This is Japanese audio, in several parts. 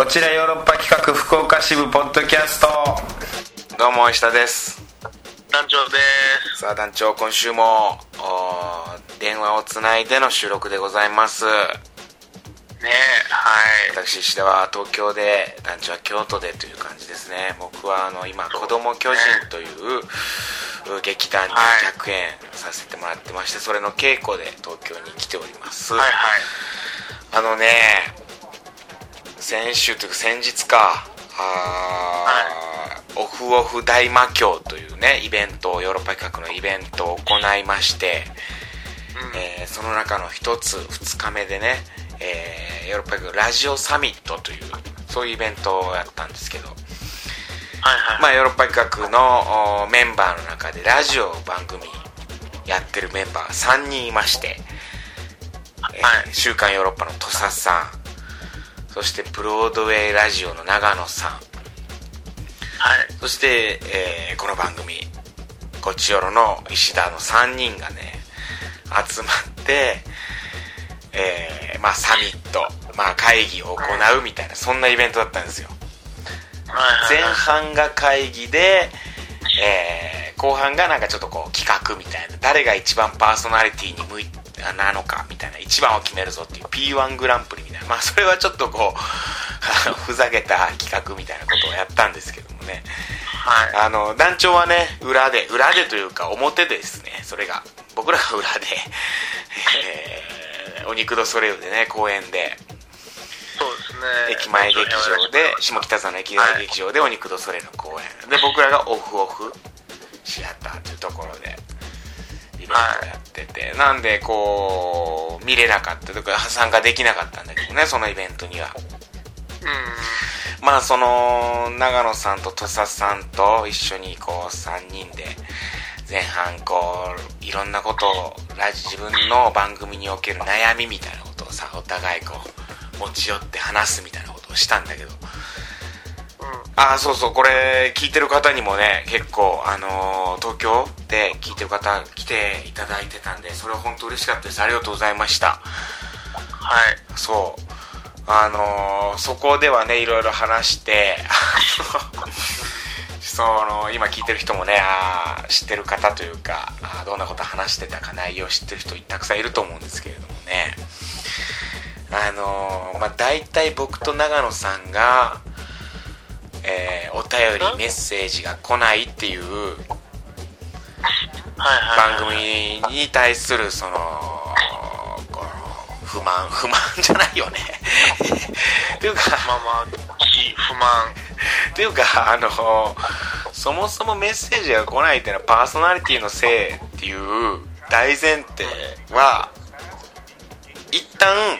こちらヨーロッパ企画福岡支部ポッドキャスト。どうも石田です。団長です。さあ団長今週も電話をつないでの収録でございます。ねはい。私石田は東京で団長は京都でという感じですね。僕はあの今「子供巨人」という劇団に100円させてもらってましてそれの稽古で東京に来ております。はいはい。あのね先週というか先日か。あ、はい、オフオフ大魔教というねイベントヨーロッパ企画のイベントを行いまして、うん、えー、その中の1つ2日目でね、えー、ヨーロッパ企画ラジオサミットというそういうイベントをやったんですけど、はいはい、まあ、ヨーロッパ企画のメンバーの中でラジオ番組やってるメンバー3人いまして、はい、えー、週刊ヨーロッパの土佐さんそしてブロードウェイラジオの長野さん、はい、そして、えー、この番組こちよろの石田の3人がね集まって、えー、まあサミット、まあ、会議を行うみたいなそんなイベントだったんですよ、前半が会議で、えー、後半がなんかちょっとこう企画みたいな誰が一番パーソナリティに向いてなのかみたいな一番を決めるぞっていう P1 グランプリみたいな。まあそれはちょっとこうふざけた企画みたいなことをやったんですけどもね、はい、あの団長はね裏で裏でというか表ですねそれが。僕らが裏で、えー、お肉ドソレイユでね公演で。そうですね。駅前劇場で下北沢の駅前劇場でお肉ドソレイユの公演で僕らがオフオフシアターというところやってて、なんでこう見れなかったとか参加できなかったんだけどねそのイベントには。うん。まあその長野さんと土佐さんと一緒にこう3人で前半こういろんなことをラジ自分の番組における悩みみたいなことをさお互いこう持ち寄って話すみたいなことをしたんだけどあそうそうこれ聞いてる方にもね結構あのー、東京で聞いてる方来ていただいてたんでそれは本当嬉しかったです。ありがとうございました。はい。そう。あのー、そこではねいろいろ話して その今聞いてる人もねあ知ってる方というかあどんなこと話してたか内容知ってる人たくさんいると思うんですけれどもね。あのー、まあ大体僕と長野さんがえー、お便りメッセージが来ないっていう番組に対するそのこの不満 不満じゃないよね。っていうかまあまあ不満。っていうかあのそもそもメッセージが来ないっていうのはパーソナリティのせいっていう大前提は一旦、うん、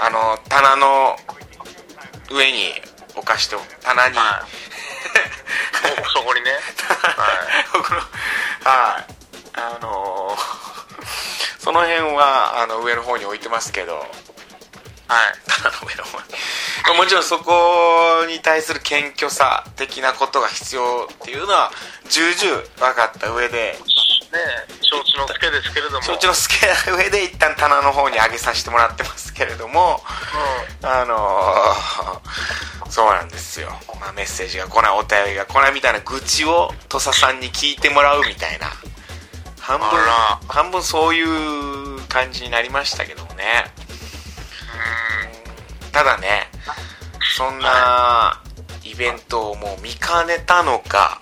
あの棚の上に置かして棚に、はい、そこにね。はい。はい。あのー、その辺はあの上の方に置いてますけど。はい。棚の上の方に。もちろんそこに対する謙虚さ的なことが必要っていうのは重々分かった上で。ね承知の助ですけれども。承知の助な上で一旦棚の方に上げさせてもらってますけれども、うん、あのー、そうなんですよ、まあ、メッセージが来ないお便りが来ないみたいな愚痴を土佐さんに聞いてもらうみたいな。半分半分そういう感じになりましたけどもね。ただねそんなイベントをもう見かねたのか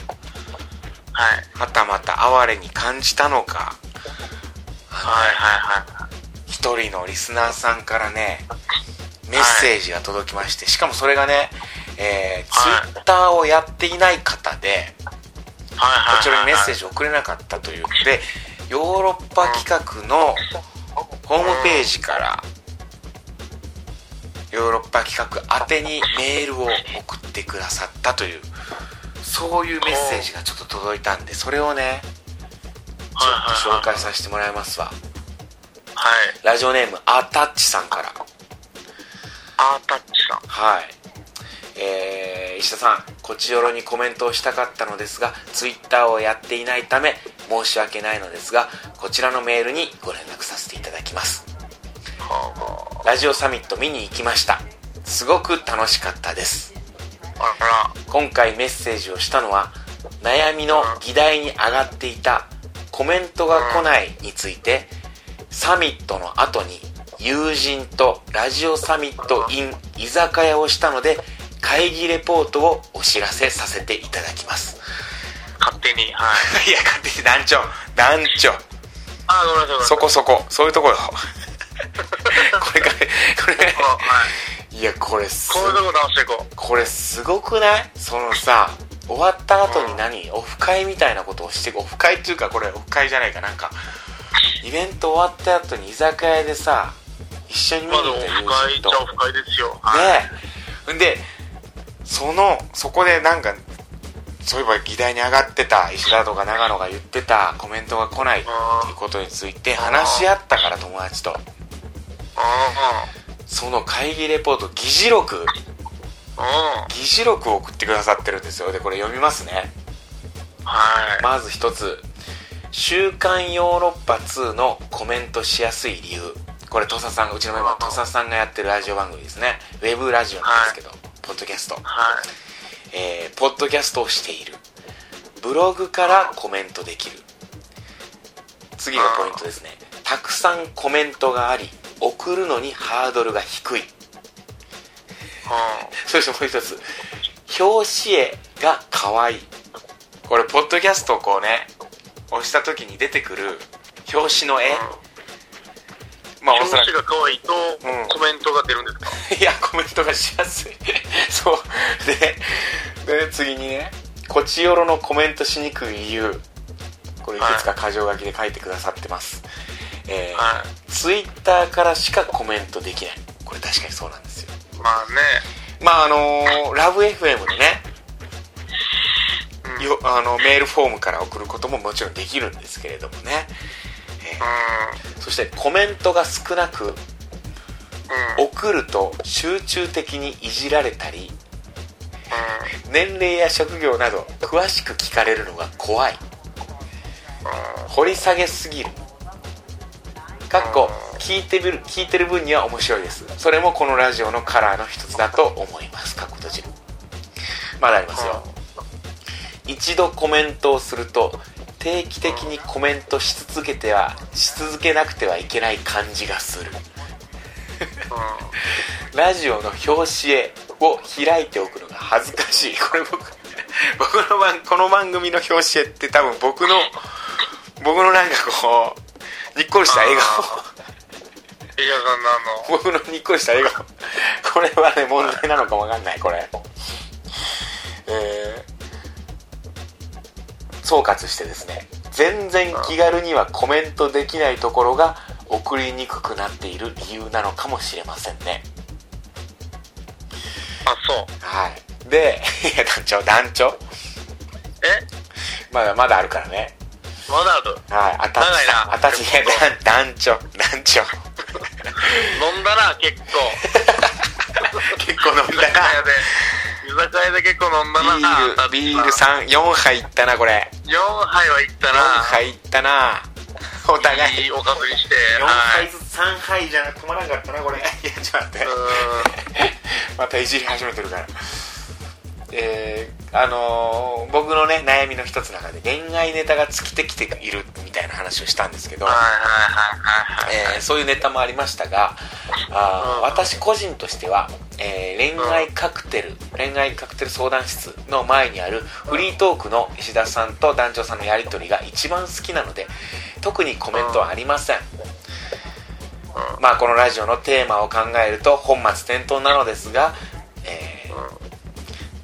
はい、はたまた哀れに感じたのかはいはいはい。一人のリスナーさんからねメッセージが届きまして、しかもそれがね、えー、ツイッターをやっていない方で、こちらにメッセージを送れなかったというでヨーロッパ企画のホームページからヨーロッパ企画宛てにメールを送ってくださったというそういうメッセージがちょっと届いたんでそれをねちょっと紹介させてもらいますわ。はい。ラジオネームアータッチさんからアータッチさん。はい。えー、石田さんこちよろにコメントをしたかったのですがツイッターをやっていないため申し訳ないのですがこちらのメールにご連絡させていただきます。ラジオサミット見に行きました。すごく楽しかったです。今回メッセージをしたのは悩みの議題に上がっていたコメントが来ないについてサミットの後に友人とラジオサミット in 居酒屋をしたので会議レポートをお知らせさせていただきます勝手に。はい。いや勝手に団長団長あ、ごめんなさい。そこそこそういうところ これがこれはい。いやこれすこういうとこ直していこう。これすごくない？そのさ終わった後に何？オフ会みたいなことをしてオフ会っていうかこれオフ会じゃないかなんかイベント終わった後に居酒屋でさ一緒に見にまだオフ行った友会っ人とちゃオフ会ですよ。はい。ね。えんでそのそこでなんかそういえば議題に上がってた石田とか長野が言ってたコメントが来ないっていうことについて話し合ったから友達と。あその会議レポート議事録。議事録を送ってくださってるんですよ。でこれ読みますね。はい。まず一つ「週刊ヨーロッパ2」のコメントしやすい理由これ土佐さんがうちのメンバー土佐さんがやってるラジオ番組ですね。ウェブラジオなんですけど、ポッドキャスト。はい。えーポッドキャストをしている。ブログからコメントできる。次がポイントですね。たくさんコメントがあり送るのにハードルが低い。うん。そしてもう一つ。表紙絵が可愛い。これポッドキャストをこうね押した時に出てくる表紙の絵まあ表紙が可愛いとうん。コメントが出るんですか、いやコメントがしやすい。そう。でで次にね「こちよろのコメントしにくい理由」これいくつか箇条書きで書いてくださってます、えーはい。ツイッターからしかコメントできない。これ確かにそうなんですよ。まあね。まああのーラブ FM でねうん。うん。よあのメールフォームから送ることももちろんできるんですけれどもね、えーそしてコメントが少なくうん。送ると集中的にいじられたりうん。年齢や職業など詳しく聞かれるのが怖い。掘り下げすぎる。かっこ聞いてる聞いてる分には面白いです。それもこのラジオのカラーの一つだと思います。かっこ閉じるまだありますよ。一度コメントをすると定期的にコメントし続けてはし続けなくてはいけない感じがする。ラジオの表紙絵を開いておくのが恥ずかしい。これ僕 僕の番この番組の表紙絵って多分僕の僕のなんかこうにっこりした笑顔。映画さんのあの、僕のにっこりした笑顔。これはね問題なのかわかんないこれ。えー総括してですね全然気軽にはコメントできないところが送りにくくなっている理由なのかもしれませんね。あ、そう。はい。でいや団長団長？え？まだまだあるからね。まだある？はいあた長いな。あたちいや団団長団長。飲んだな、結構。結構飲ん居だな。酒屋で。居酒屋で結構飲んだな。ビールビール3 4杯いったなこれ4杯はいった4な。杯いったなお互いいいおかずにして。4はい。杯ずつ3杯じゃ止まらなかったなこれいやちょっと待ってう またいじり始めてるからえー、あのー僕のね悩みの一つの中で恋愛ネタが尽きてきているみたいな話をしたんですけど。えーそういうネタもありましたがあ私個人としては、えー恋愛カクテル恋愛カクテル相談室の前にあるフリートークの石田さんと団長さんのやり取りが一番好きなので特にコメントはありません。まあこのラジオのテーマを考えると本末転倒なのですが、えー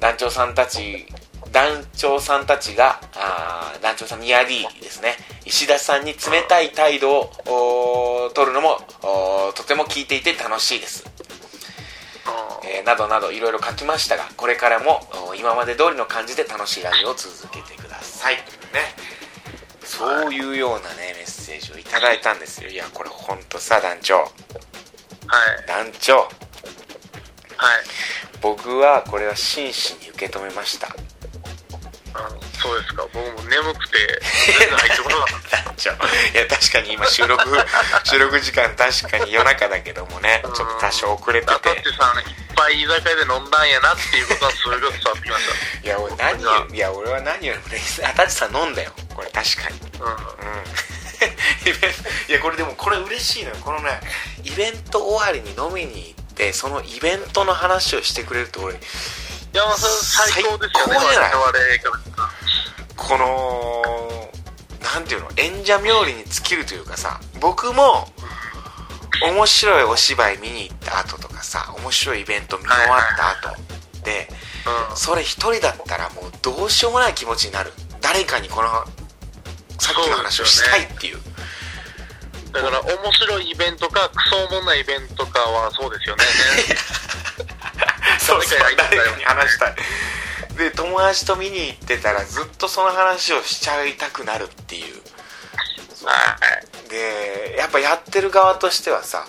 団長さんたち団長さんたちがあー団長さんミヤ D ですね。石田さんに冷たい態度を取るのもとても聞いていて楽しいです、えーなどなどいろいろ書きましたがこれからも今まで通りの感じで楽しいラジオを続けてください。というね。そういうようなねメッセージをいただいたんですよ。いやこれほんとさ団長。はい。団長。はい。僕はこれは真摯に受け止めました。あのそうですか。僕も眠くて、全然入ってこなかいや確かに今収録 収録時間確かに夜中だけどもねちょっと多少遅れてた。タッてチさん、いっぱぱい居酒屋で飲んだんやなっていうことはすごい伝わってきましいや俺何よいや俺は何よりもねあたちさん飲んだよこれ確かに。たうん。うん。いやこれでもこれ嬉しいのよ。このねイベント終わりに飲みに行ってそのイベントの話をしてくれると俺いや最高ですよね。このなんていうの演者冥利に尽きるというかさ僕も面白いお芝居見に行った後とかさ面白いイベント見終わった後でうんそれ一人だったらもうどうしようもない気持ちになる。誰かにこのさっきの話をしたいっていうだから面白いイベントかクソおもんないイベントかはそうですよね。そうそう誰かに話したい。で友達と見に行ってたらずっとその話をしちゃいたくなるっていう。はい。でやっぱやってる側としてはさ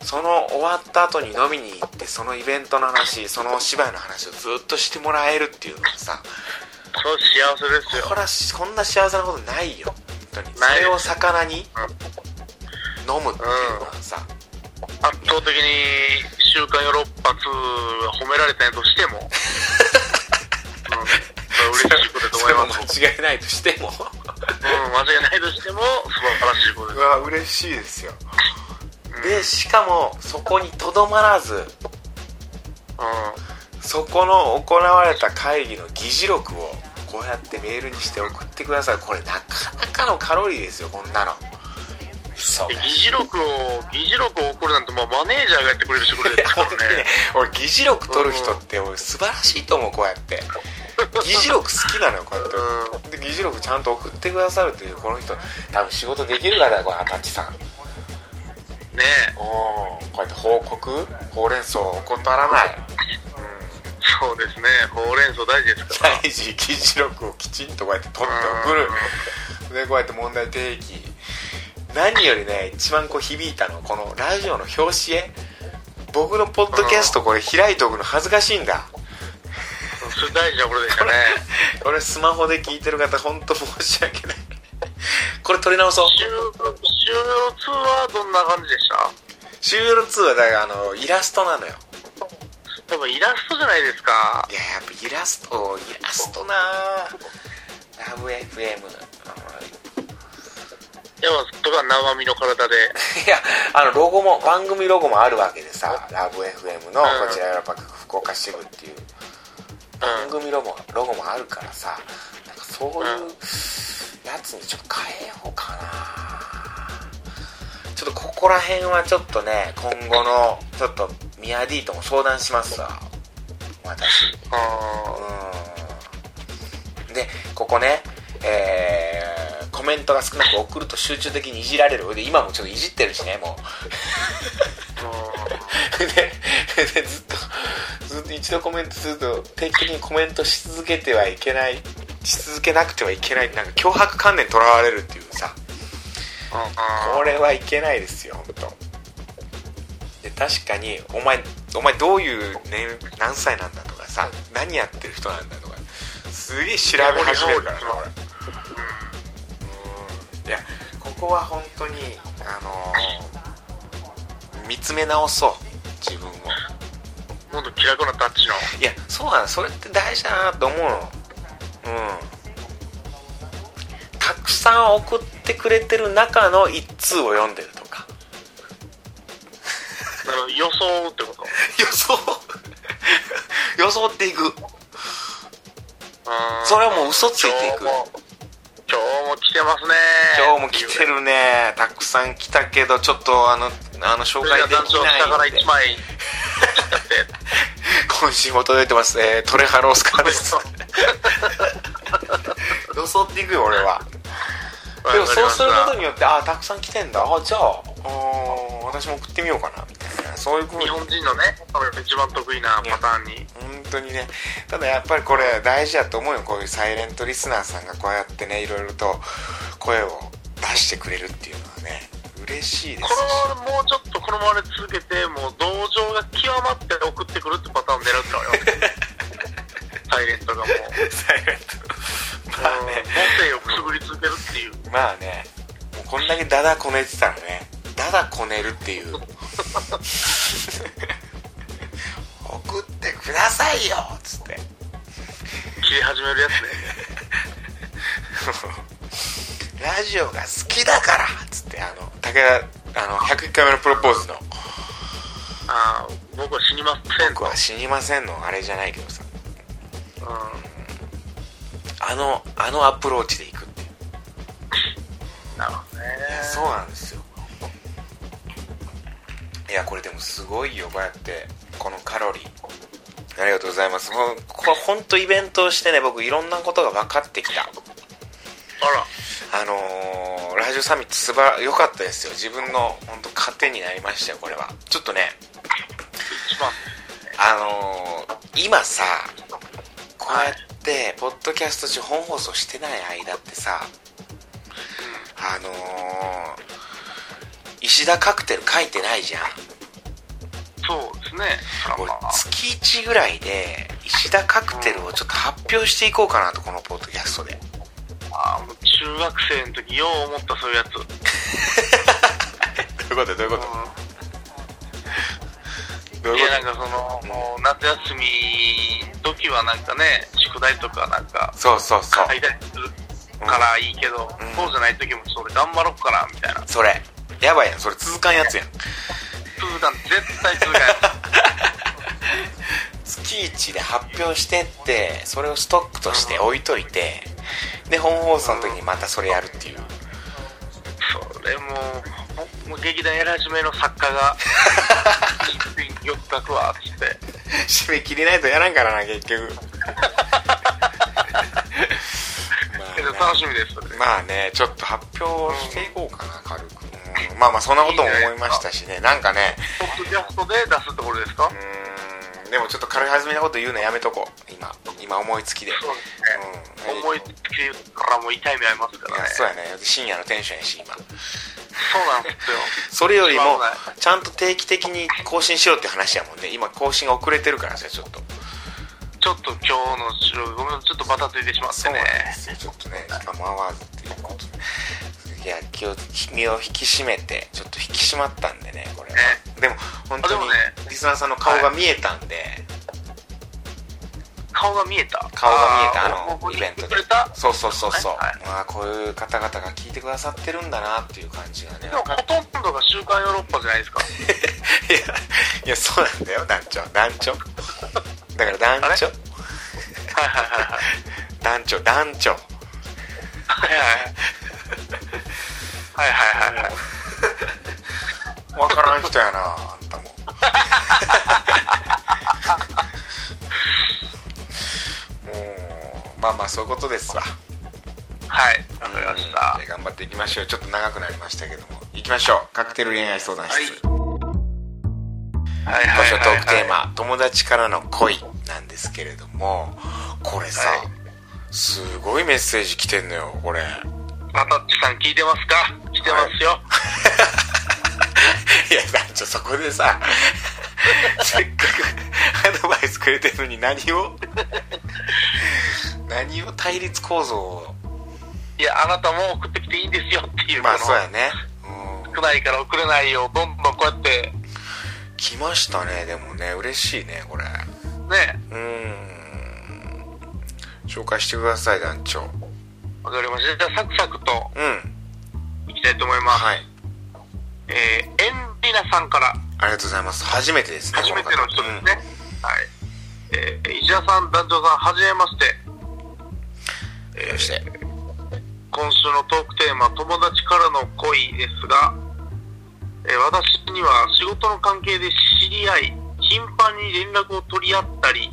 その終わった後に飲みに行ってそのイベントの話そのお芝居の話をずっとしてもらえるっていうのはさそう幸せですよ。これはこんな幸せなことないよ。本当に。それを魚に飲むっていうのはさ。圧倒的に「週刊ヨーロッパ2」が褒められたんやとしても、うん、それは嬉しいことだと思います。間違いないとしても。うん、間違いないとしても素晴らしいことです。うわ嬉しいですよ。でしかもそこにとどまらずうん。そこの行われた会議の議事録をこうやってメールにして送ってください。これなかなかのカロリーですよこんなのそうで議事録を議事録を送るなんてもうマネージャーがやってくれる仕事ですからね。ね 俺議事録取る人って俺素晴らしいと思うこうやって。議事録好きなのよこうやって。で議事録ちゃんと送ってくださるというこの人。多分仕事できる方だよこのアタッチさん。ねおーこうやって報告？ほうれん草を怠らない。そうですね。ほうれん草大事ですから。大事。議事録をきちんとこうやって取って送る。でこうやって問題提起何よりね一番こう響いたのはこのラジオの表紙へ。僕のポッドキャストこれ開いておくの恥ずかしいんだ。それ大事なことでしたね。これスマホで聞いてる方本当申し訳ない。これ撮り直そう。週週2はどんな感じでした？終了2はだからあのイラストなのよ。多分イラストじゃないですか。いややっぱイラストイラストなラブ FM いやまあとか生身の体で。いやあのロゴも番組ロゴもあるわけでさラブ FM のうん。こちらヨーロッパ福岡支部っていう番組ロゴロゴもあるからさなんかそういうやつにちょっと変えようかな。ちょっとここら辺はちょっとね今後のちょっとミヤ D とも相談しますわ。私。あうん。でここねえーコメントが少なく送ると集中的にいじられる。で今もちょっといじってるしねもう。ででずっとずっと一度コメントすると定期的にコメントし続けてはいけないし続けなくてはいけないなんか脅迫観念とらわれるっていうさ。これはいけないですよ本当で確かにお前お前どういう年何歳なんだとかさ何やってる人なんだとかすげえ調べ始めるからな俺やここは本当にあのー見つめ直そう自分を。もっと気楽なタッチの。いやそうなの。それって大事だなと思うの。うん。たくさん送ってくれてる中の一通を読んでるとか。あの予想ってこと？予想。予想っていく。それはもう嘘ついていく今日も来てますね。今日も来てるね。たくさん来たけどちょっとあのあの紹介できない下からんで1枚切って今週も届いてます、えートレハロースカーです。予想っていくよ俺は。でもそうすることによってああたくさん来てんだ。あじゃあ私も送ってみようかなみたいな。そういう日本人のね一番得意なパターンに。本当にね。ただやっぱりこれ大事だと思うよ。こういうサイレントリスナーさんがこうやってねいろいろと声を出してくれるっていうのはね。嬉しいですこしのままもうちょっとこのままで続けてもう同情が極まって送ってくるってパターン狙ってたわよ。サイレントがもう。サイレント。まあね。母性をくすぐり続けるっていう。まあね。もうこんだけダダこねてたらねダダこねるっていう さいよっつって。切り始めるやつね。ラジオが好きだからっつってあの武田あの101回目のプロポーズの。ああ僕は死にませんと。僕は死にませんのあれじゃないけどさ。うん。あのあのアプローチでいくっていう。なるほどね。そうなんですよ。いやこれでもすごいよこうやってこのカロリーありがとうございます。もうこれ本当イベントをしてね僕いろんなことが分かってきた。あら。あのーラジオサミットすば良かったですよ。自分の本当糧になりましたよこれは。ちょっとねあ。のー今さこうやってポッドキャスト中本放送してない間ってさあのー石田カクテル書いてないじゃんそうですね。月1ぐらいで石田カクテルをちょっと発表していこうかなとこのポッドキャストで。あーもう中学生の時よう思ったそういうやつ、うん、どういうこと？どういうこと？どういうこいやなんかそのもう夏休み時はなんかね宿題とかなんかとそうそうそう。書いたりするからいいけど、うん。そうじゃない時もそれ頑張ろっかなみたいな。それ。やばいやん。それ続かんやつやん続かん絶対続かない月1 で発表してってそれをストックとして置いといてで本放送の時にまたそれやるっていう。それもうもう劇団やり始めの作家が一品よっかくわっつって。締め切りないとやらんからな結局。まけど楽しみですまあねちょっと発表していこうかな軽くうんまあまあそんなことも思いましたしね。なんかね。ポッドキャストで出すってことですか、うーん。でもちょっと軽はずみなこと言うのやめとこう。今今思いつきで。そうですね、うん。思いつきからも痛い目ありますかいらね。やそうやね。深夜のテンションやし今。そうなんですよ。それよりもちゃんと定期的に更新しようっていう話やもんね。今更新が遅れてるからさちょっと。ちょっと今日の収録ごめんちょっとバタついてしまってそうなんねですよ。ちょっとね時間も合わずっていうことでいや気を身を引き締めてちょっと引き締まったんでねこれ。はでも本当にリスナーさんの顔が見えたんで、顔が見えた？顔が見えたあのイベントで。そうそうそうそう、はい。はいまあこういう方々が聞いてくださってるんだなっていう感じがね。でもほとんどが週刊ヨーロッパじゃないですか。いやいやそうなんだよ。団長。団長。だから団長。はいはいはいはい。団長団長。はいはいはいはいはいはい。わからん人やなあんたも。もうまあまあそういうことですわ。はいわかりました。で頑張っていきましょう。ちょっと長くなりましたけども。いきましょう。カクテル恋愛相談室、はいはい今週のトークテーマ、はい友達からの恋なんですけれども。これさ、はい。すごいメッセージ来てんのよこれマタッチさん聞いてますか？来てますよ、い。や団長そこでさ せっかくアドバイスくれてるのに何を？何を対立構造を？いやあなたも送ってきていいんですよっていうまあそうやね、うん、少ないから送れないよどんどんこうやって。来ましたね。でもね嬉しいねこれ。ね。うーん。紹介してください団長わかりました。じゃあサクサクとうん。いきたいと思います、はい。えー、エンリナさんから。ありがとうございます。初めてですね初めての人ですね、この方はい。えー、石田さん団長さんはじめまして。うんそして。今週のトークテーマ「友達からの恋」ですが、えー私には仕事の関係で知り合い頻繁に連絡を取り合ったり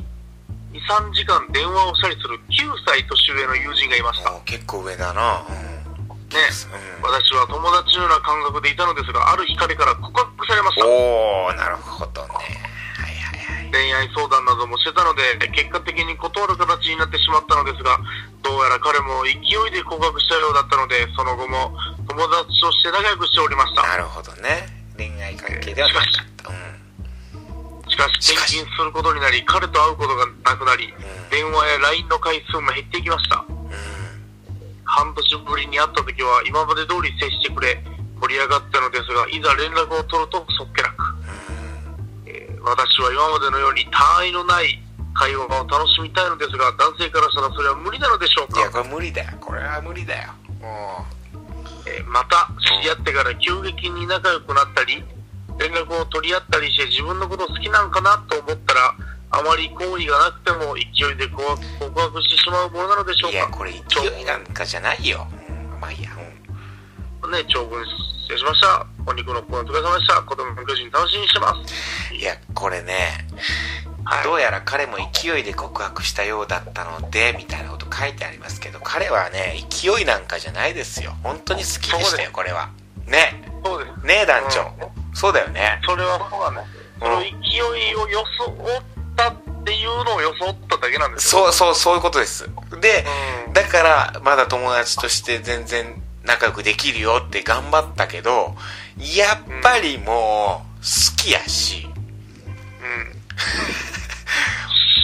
23時間電話をしたりする9歳年上の友人がいました。結構上だな。うん。ね、うん。私は友達のような感覚でいたのですがある日彼から告白されました。おおなるほどね。はいはいはい。恋愛相談などもしてたので結果的に断る形になってしまったのですがどうやら彼も勢いで告白したようだったのでその後も友達として仲良くしておりました。なるほどね。恋愛関係ではなかった。うんしかし転勤することになり彼と会うことがなくなりん。電話や LINE の回数も減っていきました。うん。半年ぶりに会った時は今まで通り接してくれ盛り上がったのですがいざ連絡を取るとそっけなく、えー私は今までのように他愛のない会話を楽しみたいのですが、男性からしたらそれは無理なのでしょういやか。これ無理だよ。これは無理だよ。もえーまた、知り合ってから急激に仲良くなったり、連絡を取り合ったりして自分のこと好きなんかなと思ったら、あまり好意がなくても勢いで告白してしまうものなのでしょうか。ういやこれ勢いなんかじゃないよ、うん、まあいいや、うんね、長文失礼しました。お肉のコーナーお疲れ様でした。子供の巨人楽しみにしてます。いやこれねはいどうやら彼も勢いで告白したようだったのでみたいなこと書いてありますけど彼はね勢いなんかじゃないですよ本当に好きでしたよこれはねそうです。ねえ団長、うんそうだよねそれはそうなんです。その勢いを装ったっていうのを装っただけなんですよ。そうそうそういうことですで、うんだからまだ友達として全然仲良くできるよって頑張ったけどやっぱりもう好きやし、うん。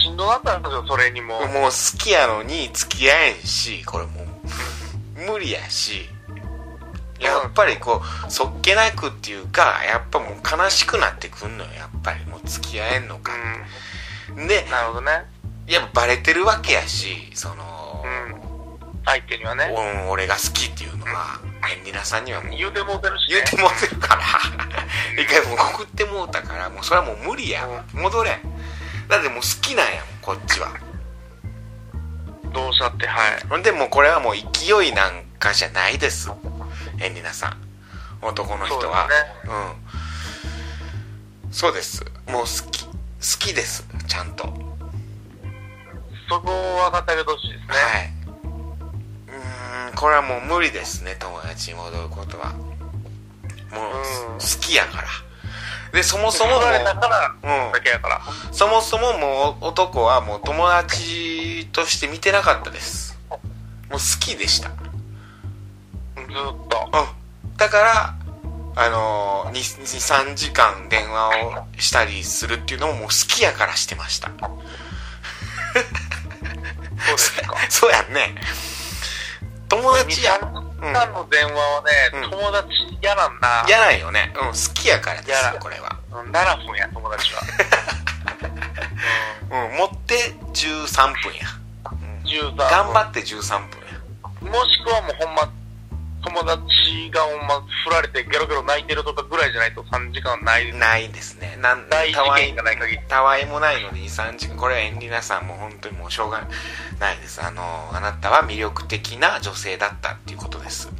しんどかったんですよ、それにも。もう好きやのに付き合えんしこれもう無理やしやっぱりこうそっけなくっていうかやっぱもう悲しくなってくんのよやっぱりもう付き合えんのかうん。でなるほどね。やっぱバレてるわけやしその、うん。相手にはね。お俺が好きっていうのはエンリナさんにはもう言うてもうてるし、ね。言うてもうてるから 一回もう告ってもうたからもうそれはもう無理や戻れんだってもう好きなんやもんこっちはどうしたって、はい。ほんでもうこれはもう勢いなんかじゃないですエンリナさん。男の人は。そううん。そうです。もう好き好きです。ちゃんと。はいそこを分かってほしいですね。うーんこれはもう無理ですね。友達に戻ることは。もううん。好きやから。でそもそももううん。だけやから。そもそももう男はもう友達として見てなかったです。もう好きでしたずっと。うんだからあのー、23時間電話をしたりするっていうのももう好きやからしてました。そうですか。そうやんね。友達や。2、3の電話はね、うん。友達嫌なんだ。やないよね。うん好きやからですよこれは。うん7分や、友達は。うん。持って13分や。うん、13頑張って13分や。もしくはもうほんま、友達がほんま振られてゲロゲロ泣いてるとかぐらいじゃないと3時間ない。ないですねなん大事たわい件がない限り。たわいもないので23時間これはエンリナさんも本当にもうしょうがないですあのあなたは魅力的な女性だったっていうことです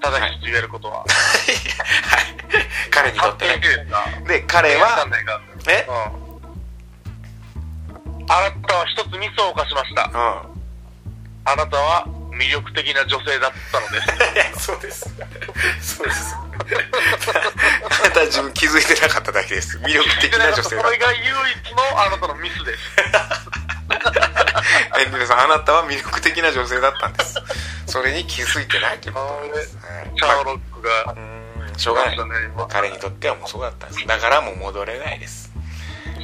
ただ一つ言えることは。はい彼にとってねで彼はえ？うん。あなたは一つミスを犯しました。うあなたは魅力的な女性だったので。す。そうです。そうです。あなたは自分気づいてなかっただけです。魅力的な女性だ。っそれが唯一のあなたのミスです。たエンリナさんあなたは魅力的な女性だったんです。それに気づいてないということです、はい。チャーロックがしょうがない。彼にとってはもうそうだったんです。だからもう戻れないです。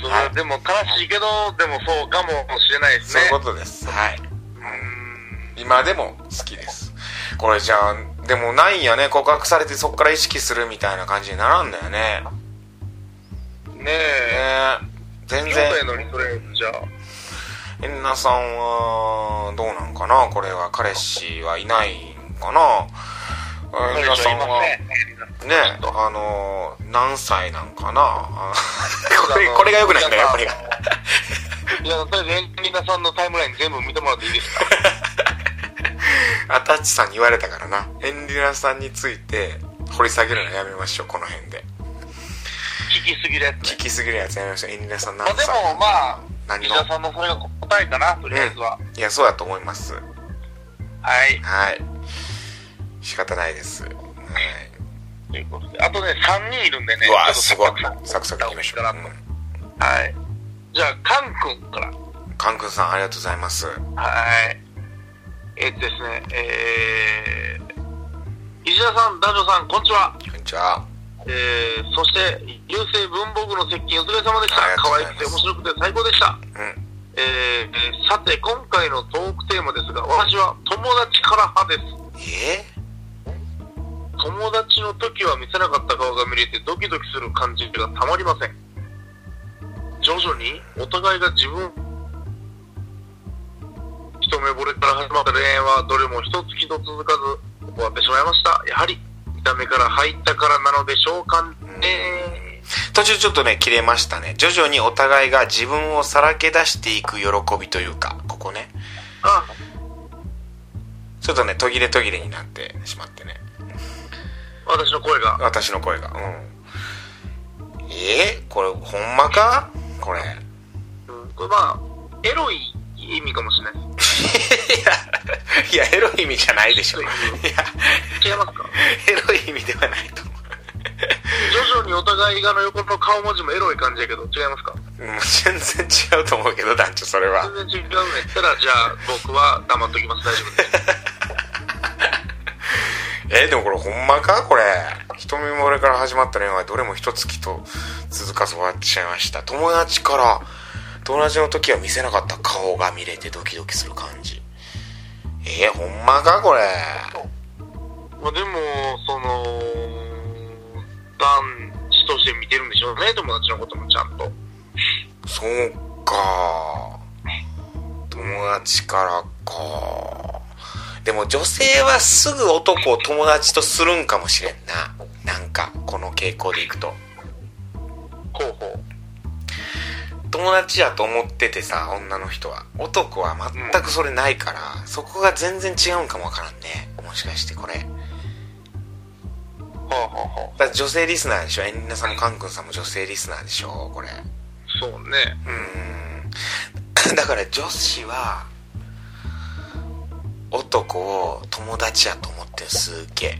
そはいれでも悲しいけど、でもそうかもしれないですね。そういうことです。はい。うん今でも好きです。これじゃあでもないんやね。告白されてそっから意識するみたいな感じにならんだよね。ねえ。ね全兄然弟のにそれ、じゃあ。エンナさんはどうなんかな？これは彼氏はいないんかな？エンナさんは。ねあの何歳なんかな？あ これこれがよくないんだよこれが。いや、とりあえず、エンリナさんのタイムライン全部見てもらっていいですか？アタッチさんに言われたからなエンリナさんについて掘り下げるのやめましょうこの辺で聞きすぎるやつね。聞きすぎるやつやめましょうエンリナさんまあで何歳も、まあ、何の？石田さんのそれが答えかな、とりあえずは。いやそうだと思いますはい。はい仕方ないですはいということで。あとね、3人いるんでね。うわすごいサクサクいきましょう、かなとはい。じゃあ、カン君から。カン君さんありがとうございますはい。えっとですね、えー、石田さん、男女さん、こんにちは。こんにちはえー、そして、流星文房具の接近お疲れ様でした可愛くて面白くて最高でした。うんえー、えーさて、今回のトークテーマですが、私は友達から派です。え友達の時は見せなかった顔が見れてドキドキする感じがたまりません。徐々にお互いが自分一目惚れから始まった恋愛はどれも一月と続かず終わってしまいました。やはり見た目から入ったからなのでしょうかね。途中ちょっとね切れましたね。徐々にお互いが自分をさらけ出していく喜びというかここね。あ。ちょっとね途切れ途切れになってしまってね。私の声が。私の声が。うん。えー、これほんまか？これ。うん。これまあエロい意味かもしれない。でいやいやエロい意味じゃないでしょ。いや違いますかエロい意味ではないと思う徐々にお互いがの横の顔文字もエロい感じやけど違いますかう全然違うと思うけど団長それは全然違うんやったらじゃあ僕は黙っときます大丈夫ですえーでもこれほんまかこれ一目惚れから始まった恋愛どれも一月と続かず終わってしまいました友達から友達の時は見せなかった顔が見れてドキドキする感じ。えー、ほんまかこれ？まあでもその男子として見てるんでしょうね友達のこともちゃんと。そうか。友達からか。でも女性はすぐ男を友達とするんかもしれんな。なんかこの傾向でいくと。候補友達やと思っててさ女の人は。男は全くそれないから、そこが全然違うんかもわからんね。もしかしてこれ。はあはあ女性リスナーでしょエンリナさんもカン君さんも女性リスナーでしょこれ。そうね。うーん。だから女子は男を友達やと思ってるすっげえ。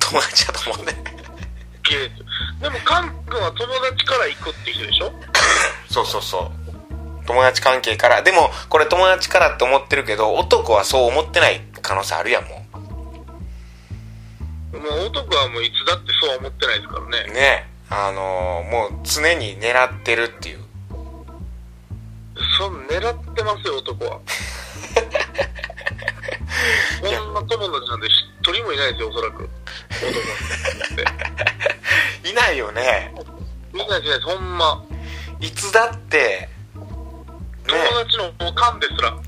友達やと思うね。ゲーでもカン君は友達から行くって人でしょ？そうそうそう。友達関係から。でもこれ友達からって思ってるけど男はそう思ってない可能性あるやんももう男はもういつだってそうは思ってないですからね。うね。あのーもう常に狙ってるっていう。そん狙ってますよ男は。こんな友達なんて一人もいないですよおそらく。男って いないよね。みんないないですほんま。いつだって友達のおかんですらはい。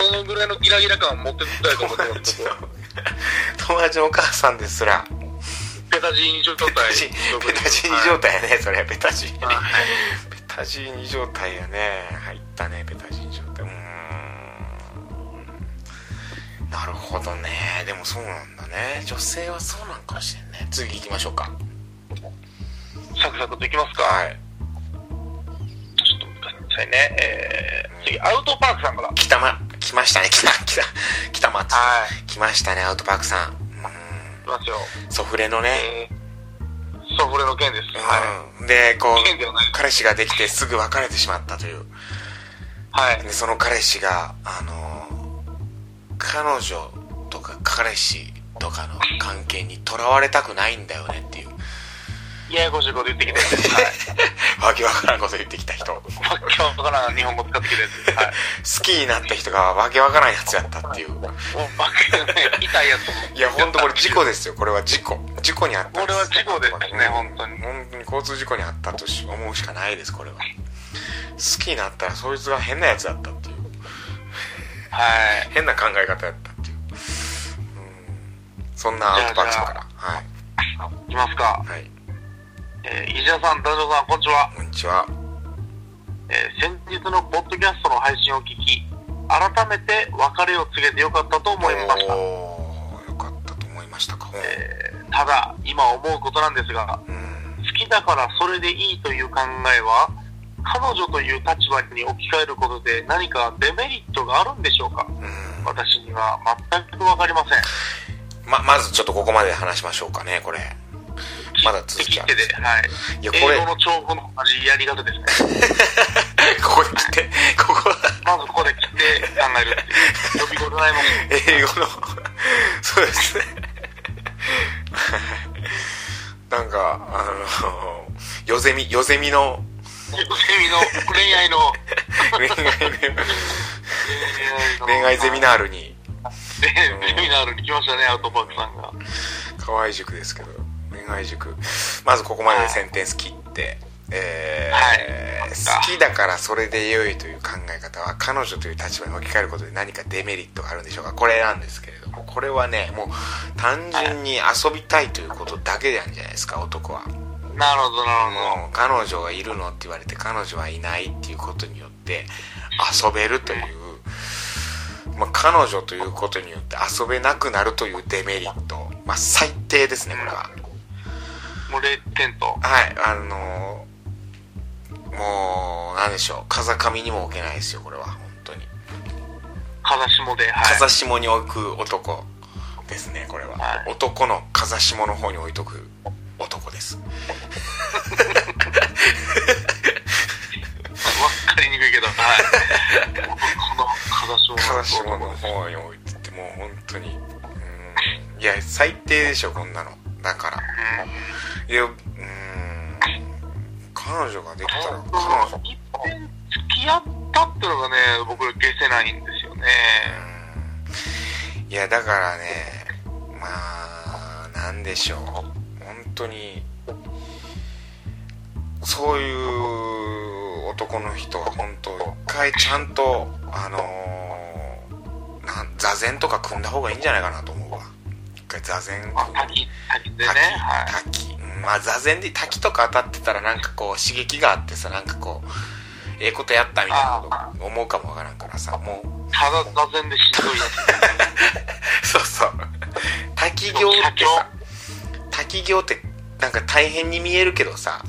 そのぐらいのギラギラ感を持ってたいと思って友達のます 友達のお母さんですら。ペタジーニ状態。ベタジベタジーニ状態やねそれは。ベタジーニはい。ベタジーニ状態やね。入ったねベタジーニなるほどね。でもそうなんだね。女性はそうなんかもしれんね。次行きましょうか。サクサクといきますか、はい。ちょっと待ってくださいね。えー、次アウトパークさんから。来たま来ましたね。来た来た来たま来ましたねアウトパークさん。ういきますよ。んソフレのね、えー、ソフレの件です、はうん、でこい件で彼氏ができてすぐ別れてしまったという。はい。でその彼氏があの彼女とか彼氏とかの関係にとらわれたくないんだよねっていう。ややこしいこと言ってきたやはいわけわからんこと言ってきた人。好わけわからん日本語使ってきたやつはい。きになった人がわけわからんやつやったっていう。痛いやつも。いや本当これ事故ですよ。これは事故。事故にあったんこれは事故ですね本当に。本当に交通事故にあったとし思うしかないですこれは。好きになったらそいつが変なやつだったっていうはい。変な考え方やったっていう、うん、そんなアウトバックか。らはい。いきますか。はい。えー、石田さん、ダジョさん、こんにちは。こんにちは。えー先日のポッドキャストの配信を聞き、改めて別れを告げてよかったと思いました。おーよかったと思いましたか、えーただ、今思うことなんですが、うん。好きだからそれでいいという考えは、彼女という立場に置き換えることで何かデメリットがあるんでしょうか？うん私には全くわかりません。ままずちょっとここまで話しましょうかねこれまだ続きある切ってで、はい。いやこれ英語の長語の同じやり方ですね。ここに来てここまずここで切って考えるっていう。呼び声ないもん。英語のそうですね なんかあのよゼミよゼミの セミの恋愛の恋愛恋愛ゼミナールに。ゼミナールに来ましたねアウトパークさんが。河合塾ですけど恋恋愛塾。まずここまでセンテンス切って、えーはい。好きだからそれで良いという考え方は彼女という立場に置き換えることで何かデメリットがあるんでしょうか。これなんですけれどもこれはねもう単純に遊びたいということだけなんじゃないですか男はなるほど、なるほもう彼女がいるのって言われて彼女はいないっていうことによって遊べるという、まあ、彼女ということによって遊べなくなるというデメリットまあ最低ですねこれはど。もう0点と。はいあのもうなんでしょう風上にも置けないですよこれは本当に風下で、はい。風下に置く男ですねこれは、はい男の風下の方に置いとく男です。わかりにくいけど、はい。この風下の方に置いててもう本当に。うん。いや最低でしょこんなの。だから。いやうん。彼女ができたら彼女。一遍付き合ったってのがね、僕ら消せないんですよね。いやだからねまあなんでしょう。本当にそういう男の人は本当一回ちゃんとあのーなん座禅とか組んだ方がいいんじゃないかなと思うわ。一回座禅組んあ、滝、滝でね、滝はまあ座禅で滝とか当たってたらなんかこう刺激があってさなんかこうええことやったみたいなこと思うかもわからんからさもう。ただ座禅でしんどいやつ。そうそう。滝行ってさ滝行ってなんか大変に見えるけどさ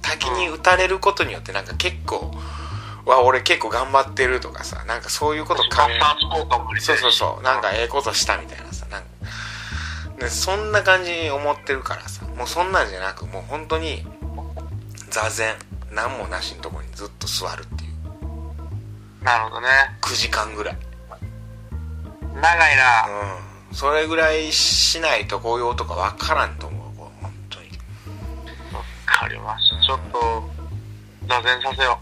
滝に打たれることによってなんか結構わ俺結構頑張ってるとかさなんかそういうこと考えそうそうそう。なんかええことしたみたいなさなんか。でそんな感じに思ってるからさ。もうそんなんじゃなくもう本当に座禅。何もなしのところにずっと座るっていう。なるほどね。9時間ぐらい。長いな。うん。それぐらいしないとこういう男わからんと思うかりました。ちょっと、座禅させよ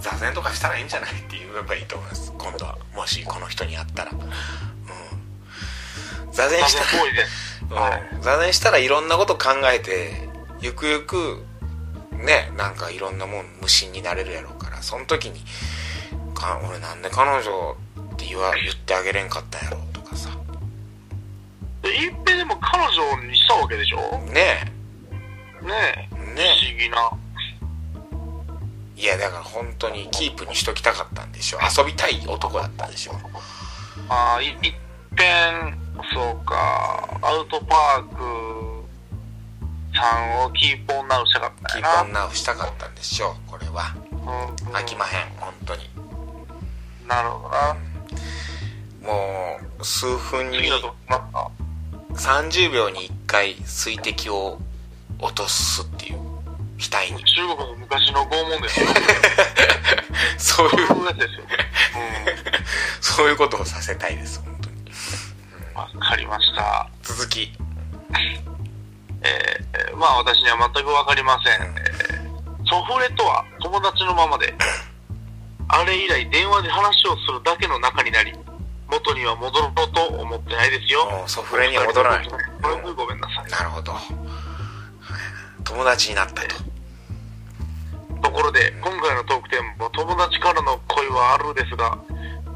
座禅とかしたらいいんじゃないって言えばいいと思います。今度はもしこの人に会ったら。うん。座う。禅した座禅行為で。ら、うん、座禅したらいろんなこと考えてゆくゆくねなんかいろんなもん無心になれるやろうからその時にか俺なんで彼女って言わ言ってあげれんかったんやろうとかさ。で、いっぺんでも彼女にしたわけでしょ？ねねええ。ね不思議な。いやだから本当にキープにしときたかったんでしょ遊びたい男だったんでしょああ、いいっぺん、そうか、アウトパークさんをキープオンナウしたかったキ。ープオンナウしたかったんでしょうこれはうんうん飽きまへん本当になるほどな。もう数分に次だと、まあ、30秒に1回水滴を落とすっていう額に中国の昔の拷問ですよ。そういうそういうやつですよ。そういうことをさせたいです本当にうん。わかりました。続きえー、まあ私には全くわかりません。えーソフレとは友達のままで、あれ以来電話で話をするだけの仲になり、元には戻ろうと思ってないですよ。ソフレには戻らないごめんなさい。なるほど友達になったとところで、今回のトークテーマは友達からの恋はあるですが、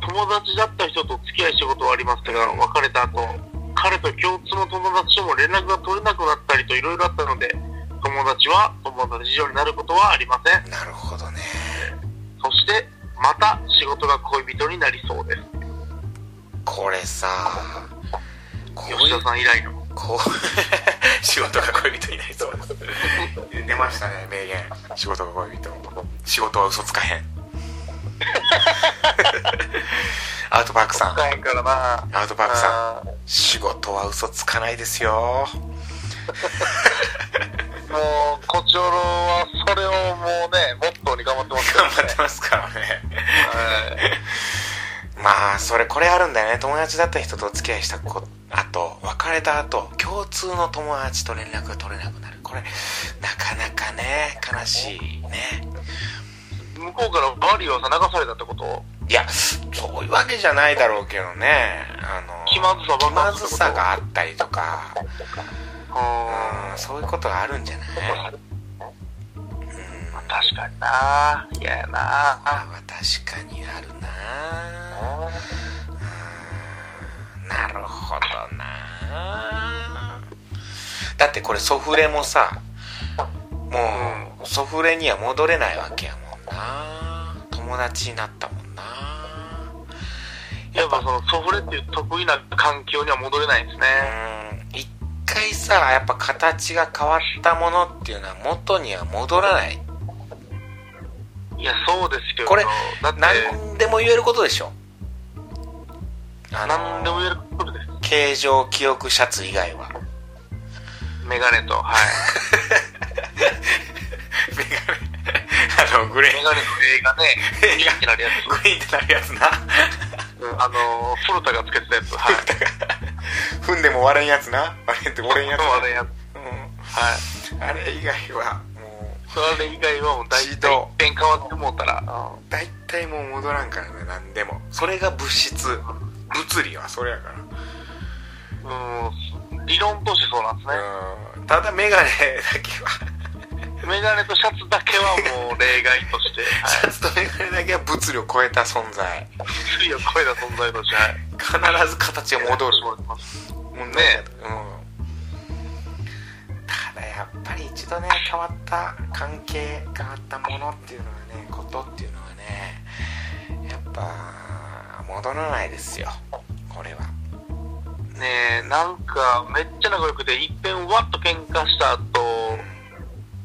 友達だった人と付き合いしたことはありましたが、別れた後、彼と共通の友達とも連絡が取れなくなったりといろいろあったので、友達は友達以上になることはありません。なるほどねそして、また仕事が恋人になりそうです。これさ吉田さん以来の。こう 仕事が恋人になりそうです出ましたね名言。仕事が恋人。仕事は嘘つかへん。アウトパークさん。アウトパークさん。あ仕事は嘘つかないですよ。ー もう、コチョロはそれをもうね、モットーに頑張ってますか頑張らねって。ますからね。はいまあそれこれあるんだよね。友達だった人とお付き合いしたこ後別れた後共通の友達と連絡が取れなくなる。これなかなかね悲しいね。向こうからバリをさ流されたってこと？いやそういうわけじゃないだろうけどね。あの気まずさ気まずさがあったりとか、うんうん、そういうことがあるんじゃない？確かにな。嫌やな。これは確かにあるなほどな。だってこれソフレもさもうソフレには戻れないわけやもんな。友達になったもんな。やっぱそのソフレっていう得意な環境には戻れないんですね。うん。一回さやっぱ形が変わったものっていうのは元には戻らない。いやそうですけど。これ何でも言えることでしょ。何でも言えることです形状記憶シャツ以外は？メガネとはい。メガネ。あのグレー。メガネの映画ね。映画。元気なるやつ。グリーンってなるやつな。うんあの古田がつけてたやつ。はい。踏んでも割れんやつな。割れんって折れんやつな。あれやつ。うん。はい。あれ以外はもうそれ以外はもう大体一変変わってもうたら大体もう戻らんからね何でも。それが物質。物理はそれやからうん。理論としてそうなんですね。うん。ただメガネだけは。メガネとシャツだけはもう例外として、はい、シャツとメガネだけは物理を超えた存在。物理を超えた存在として、はい、必ず形が戻る。もうね。うん。ただやっぱり一度ね変わった関係変わったものっていうのはねことっていうのはねやっぱ戻らないですよ。これはねえなんかめっちゃ仲良くていっぺんわっと喧嘩した後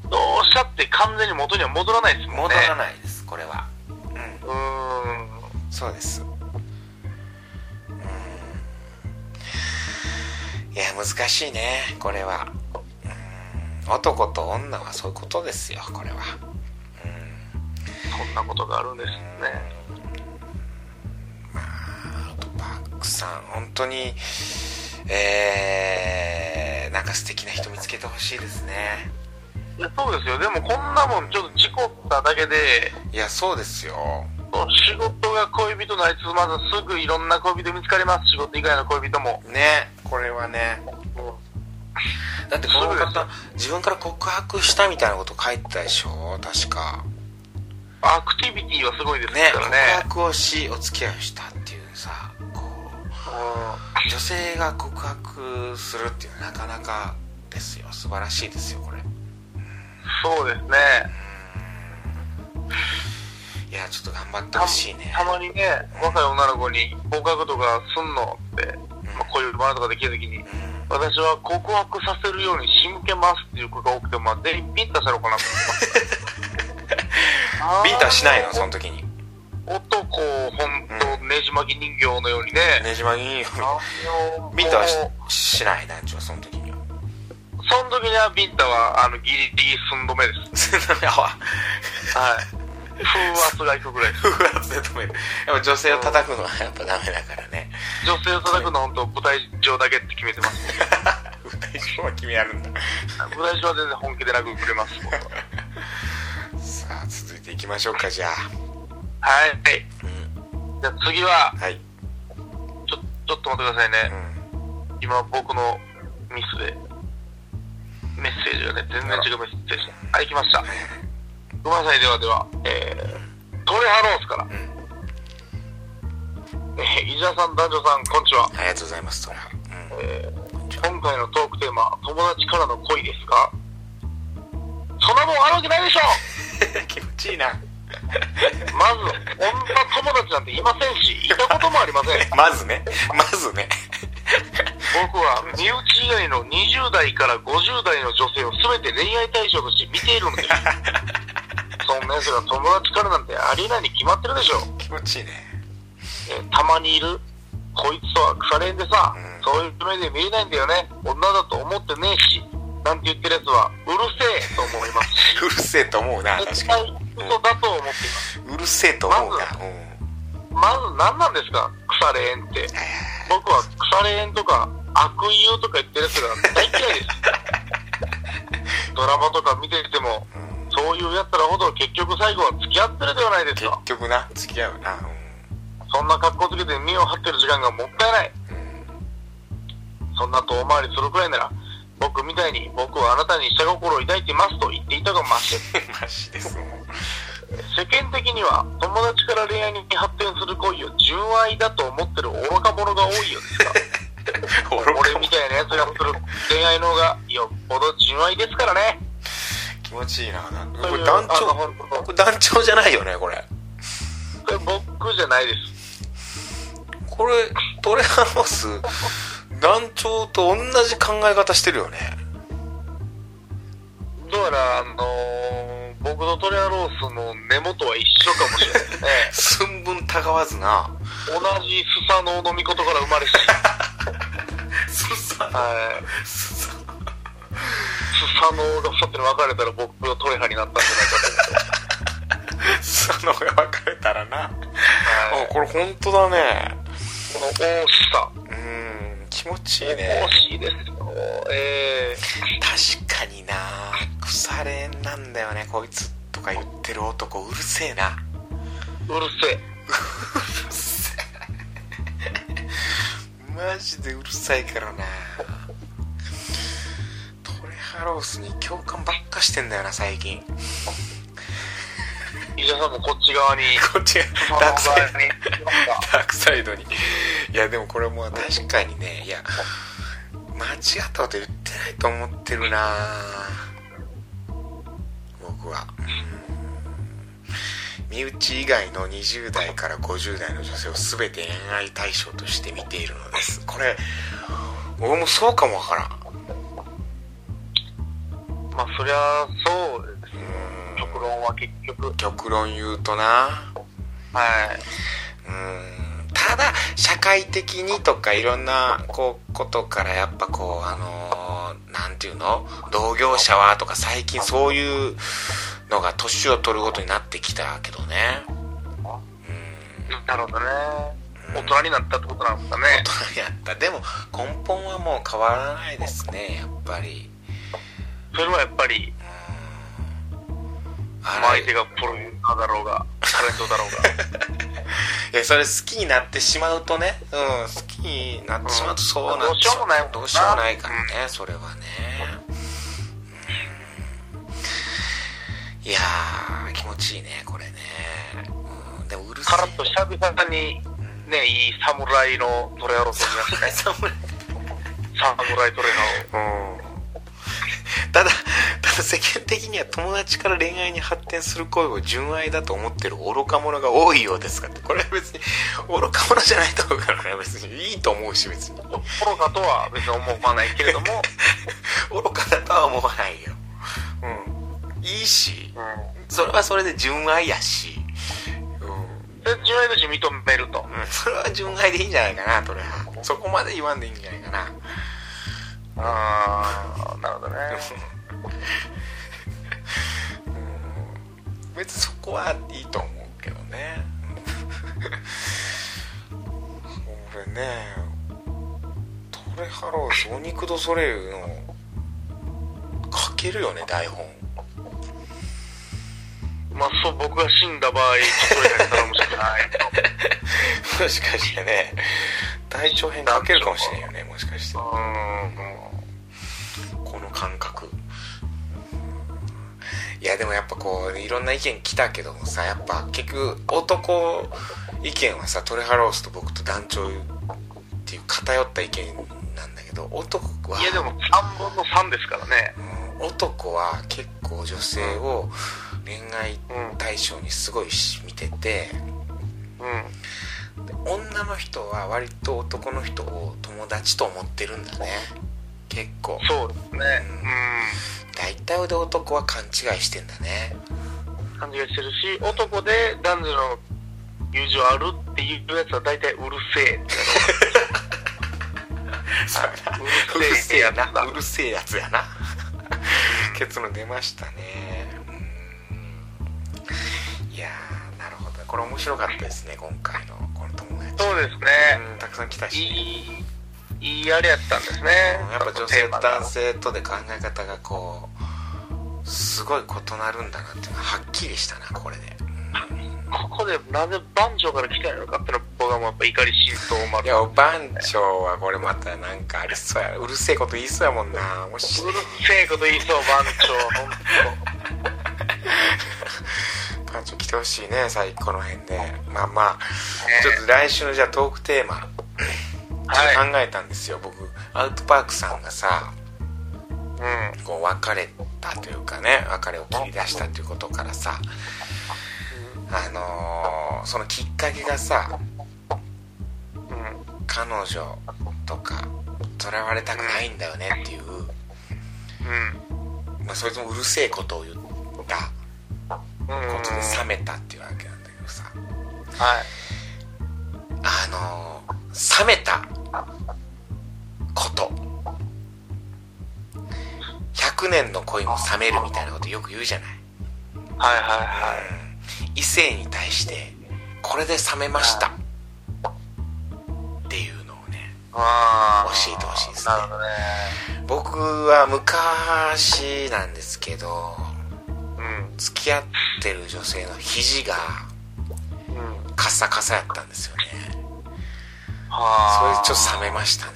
どうしたって完全に元には戻らないですもんね。戻らないですこれは。うん。うーんそうです。うん。いや難しいねこれは。うん。男と女はそういうことですよこれは。そんなことがあるんですねクさん本当にえー、なんか素敵な人見つけてほしいですね。いやそうですよ。でもこんなもんちょっと事故っただけでいやそうですよ。仕事が恋人なりつまずすぐいろんな恋人見つかります。仕事以外の恋人も。ねこれはね。だってこの方自分から告白したみたいなこと書いてたでしょ？確か。アクティビティはすごいですねからね告白をしお付き合いをしたっていうさ女性が告白するっていうのはなかなかですよ。素晴らしいですよこれ。そうですね。いやちょっと頑張ってたほしいね。たまにね若い女の子に告白とかすんのって、まあ、こういうバーとかできるときに私は告白させるように仕向けますっていう子が多くて、まあ、全員ビンタしたのかなと思って ビンタしないの？その時に男を本当ねじ巻き人形のようにね、ねじまぎに何をビンタはしない団長その時には。その時にはビンタはあのギリギリ寸止めです。は。い。風圧がいくぐらいです。風圧で止める。やっぱ女性を叩くのはやっぱダメだからね。女性を叩くのは本当舞台上だけって決めてます。舞台上は君やるんだ。舞台上は全然本気で殴れます。僕 はさあ続いていきましょうかじゃあはい。うん。じゃあ次ははい。ちょちょっと待ってくださいね、うん。今僕のミスでメッセージがね全然違うメッセージはい来ました。ごめんなさいではではえー、トレハロースから、えー、伊沢さん男女さんこんにちは、ありがとうございますトラうん。えー今回のトークテーマ友達からの恋ですがそんなもんあるわけないでしょ。気持ちいいなまず女友達なんていませんしいたこともありません。まずね。まずね。僕は身内以外の20代から50代の女性を全て恋愛対象として見ているのです。そんな奴が友達からなんてありえないに決まってるでしょ、気持ちいいね。えーたまにいるこいつとは腐れんでさ、うん。そういう目で見えないんだよね。女だと思ってねえしなんて言ってる奴はうるせえと思います。し うるせえと思うな確か絶対嘘だと思っていますにうるせえと思うなまずうん。まず何なんですか？腐れ縁って。僕は腐れ縁とか悪友とか言ってるやつが大嫌いです。ドラマとか見ててもそういうやつらほど結局最後は付き合ってるではないです結か局な。付き合うな。そんな格好つけて身を張ってる時間がもったいない。そんな遠回りするくらいなら、僕みたいに僕はあなたに下心を抱いていますと言っていたがまし。マジですもん世間的には友達から恋愛に発展する恋を純愛だと思ってる愚か者が多いようですが。俺みたいな奴がする恋愛の方がよっぽど純愛ですからね。気持ちいいななんこれ団長これ団長じゃないよねこれ。これ僕じゃないです。これトレハロス団長と同じ考え方してるよね。どうやらあのー僕とトレアロースの根元は一緒かもしれないですね。寸分たがわずな。同じスサノオの御事から生まれし。すさはい。すさスサノオが2つに分かれたら僕がトレハになったんじゃないかと思って。すさのが分かれたらな。はい。あこれ本当だね。この大しさ。うん気持ちいいね。惜しいですよ。え確かにな腐れんなんだよねこいつとか言ってる男。うるせえな。ー、うるせえ。うるせえ。マジでうるさいからな。トレハロースに共感ばっかしてんだよな最近。伊沢さんもこっち側にこっちダークサイ側に。ダークサイドに。いやでもこれもう確かにねいや間違ったこと言ってないと思ってるな。僕は。うん。身内以外の20代から50代の女性を全て恋愛対象として見ているのです。これ俺もそうかもわからん。まあそりゃそうですうん。極論は結局。極論言うとな。はい。うんただ社会的にとかいろんなこうことからやっぱこうあのーなんていうの同業者はとか最近そういうのが年を取るごとになってきたけどね。うん。なるほどね。大人になったってことなんですかね。大人になった。でも根本はもう変わらないですねやっぱり。それはやっぱり相手がプロデューだろうがタレントだろうが。いやそれ好きになってしまうとねうん好きになってしまうとそうなっどうしようもないもんな。どうしようもないからね、それはね。うん。いやー気持ちいいねこれね、うん、でもうるさいカラッと久々にねいい侍のトレアロスを見ましたね。侍侍トレハうん。ただただ世間的には友達から恋愛に発展する恋を純愛だと思ってる愚か者が多いようですかって。これは別に愚か者じゃないと思うからね。別にいいと思うし別に。を愚かとは別に思わないけれども、愚かだとは思わないよ。うん。いいし。うん、それはそれで純愛やし。うん。で純愛として認めると。うん。それは純愛でいいんじゃないかなそれは。そこまで言わんでいいんじゃないかな。ああなるほどね 別にそこはいいと思うけどね。これね。トレハロースお肉ドソレイユの書けるよね台本。まあそう僕が死んだ場合トレハに頼むしかないと。もしかしてね。大長編書けるかもしれんよねもしかして。うん。この感覚いやでもやっぱこういろんな意見来たけどもさやっぱ結局男意見はさトレハロースと僕と団長っていう偏った意見なんだけど男はいやでも3分の3ですからね。うん男は結構女性を恋愛うん対象にすごいし見ててうん。で女の人は割と男の人を友達と思ってるんだね。結構。そうですね大体で男は勘違いしてんだね。うん感じがしてるし男で男女の友情あるっていうやつは大体うるせえって うるせえやなだ。うるせえやつやな。結論出ましたね。うん。いやーなるほど。これ面白かったですね今回の。この友達。そうですね。うんたくさん来たし。いいいいあれやったんですね。うんやっぱ女性男性とで考え方がこうすごい異なるんだなっていうのがはっきりしたなこれで、うん。ここでなぜ番長から来たのかっていうのは僕がもうやっぱ怒り浸透まいやお番長はこれまたなんかありそうや。うるせえこと言いそうやもんな。もしうるせえこと言いそう番長。本 番長来てほしいね最後この辺で。まあまあちょっと来週のじゃあトークテーマ考えたんですよ、僕アウトパークさんがさ当うんこう別れたというかね別れを切り出したということからさあのーそのきっかけがさうん彼女とかとらわれたくないんだよねっていう、うん。まあ、そいつもうるせえことを言ったうんことで冷めたっていうわけなんだけどさ。はい。あのー冷めたこと。100年の恋も冷めるみたいなことよく言うじゃない。はいはいはい。異性に対してこれで冷めました。っていうのをね教えてほしいですね。なるほどね。僕は昔なんですけどうん。付き合ってる女性の肘がうん。カサカサやったんですよねそれはあでちょっと冷めましたね。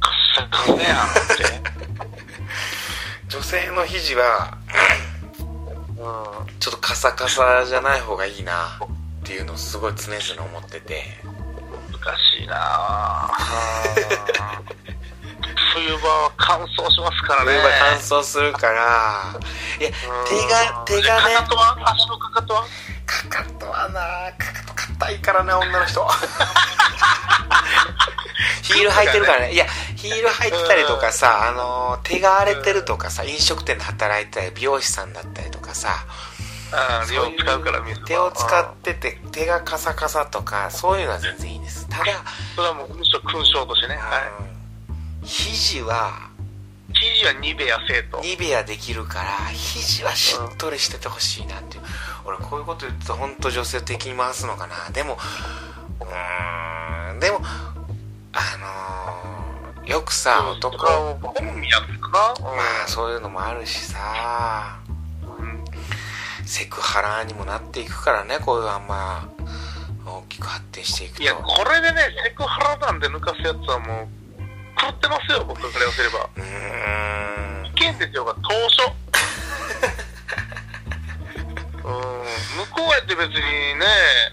カッサカサやんって女性の肘はうんちょっとカサカサじゃない方がいいなっていうのをすごい常々思ってて。難しいな。あ冬場は乾燥しますからね。冬場乾燥するから。いや手が手がね。かかとは？足のかかとは？かかとはなかかと硬いからな女の人。ヒール履いてるからね。いやヒール履いてたりとかさ、あの手が荒れてるとかさ飲食店で働いてたり美容師さんだったりとかさうん手を使うから手を使ってて手がカサカサとかそういうのは全然いいんです。ただ、それはもう勲章としてね。はい。うん肘は生地はニベア製と。ニベアできるから肘はしっとりしててほしいなっていう。俺こういうこと言ってたら本当女性的に回すのかな。でもうーんでもあのーよくさ男を好みやつかな。まあそういうのもあるしさ。うん。セクハラにもなっていくからねこういうあんま大きく発展していくと。いやこれでねセクハラなんで抜かすやつはもう狂ってますよ僕から言わせれば。うーんって別にね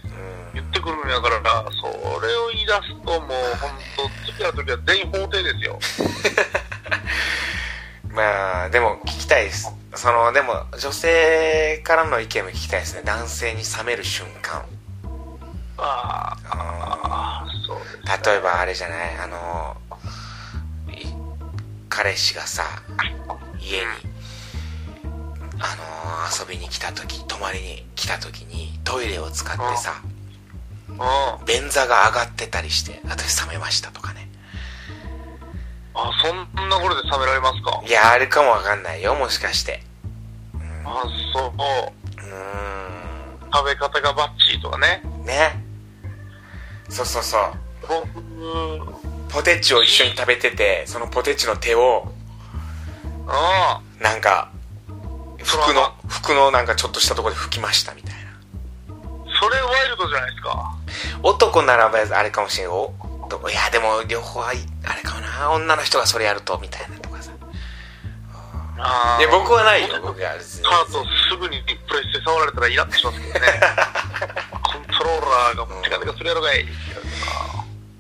うん。言ってくるんやからなそれを言い出すともう本当次の時は全員法廷ですよ。まあでも聞きたいです。そのでも女性からの意見も聞きたいですね。男性に冷める瞬間。あああそうですー例えばあれじゃない？あのい彼氏がさ家にあの遊びに来た時泊まりに来た時にトイレを使ってさうん。便座が上がってたりして私冷めましたとかね。あそんなことで冷められますか？いやあるかもわかんないよもしかして。あそう。うー食べ方がバッチリとかね。んね。そうそうそう。僕。ポテチを一緒に食べててそのポテチの手をあなんか服の服のなんかちょっとしたところで拭きましたみたいなそれワイルドじゃないですか。男ならばあれかもしれん。おどいやでも両方はいあれかもな。女の人がそれやるとみたいなとかさ。あいや僕はないよ僕は別に。カートすぐにプレステ触られたらイラッとしますけどね。コントローラーがもうテカテカするやろがい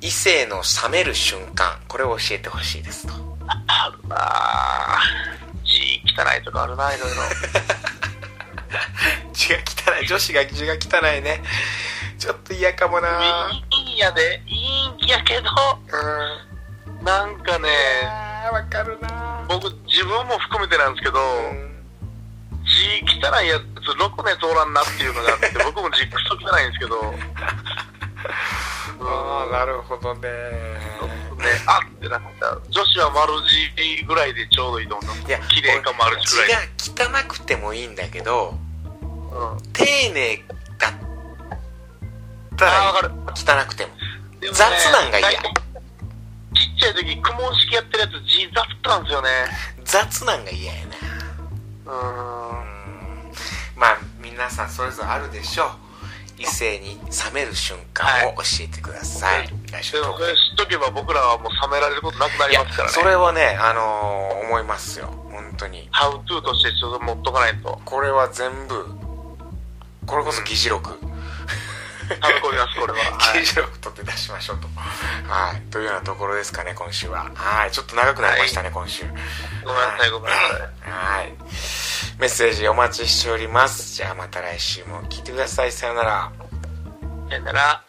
異性の冷める瞬間これを教えてほしいですと。あるなあ字汚いとかあるないろいろ。字が汚い 女子が字が汚いね。ちょっと嫌かもな。いいんやで。いいんやけど。うん。なんかねわかるな。僕自分も含めてなんですけど、うん字汚いやつろくね通らんなっていうのがあって 僕も字クソ汚いんですけど。ああなるほどね。ね、あってなった。女子は丸字ぐらいでちょうどいいと思う。いや綺麗か丸字ぐらい字が汚くてもいいんだけどうん丁寧だったらあーわかる。汚くても。でもね雑なんが嫌。ちっちゃい時公文式やってるやつ字雑なんですよね。雑なんが嫌やなうーん。うん。まあ皆さんそれぞれあるでしょう。異性に冷める瞬間を教えてください、来週でもそれ知っとけば僕らはもう冷められることなくなりますからね。それはねあのー思いますよ。本当に。ハウトゥーとしてちょっと持っとかないと。これは全部これこそ議事録、はめ込みます、これは。はい。議事録取って出しましょうと。はい。というようなところですかね今週は。はい。ちょっと長くなりましたね、今週。ごめんなさい、ごめんなさい。はい。メッセージお待ちしております。じゃあまた来週も聞いてください。さよなら。さよなら。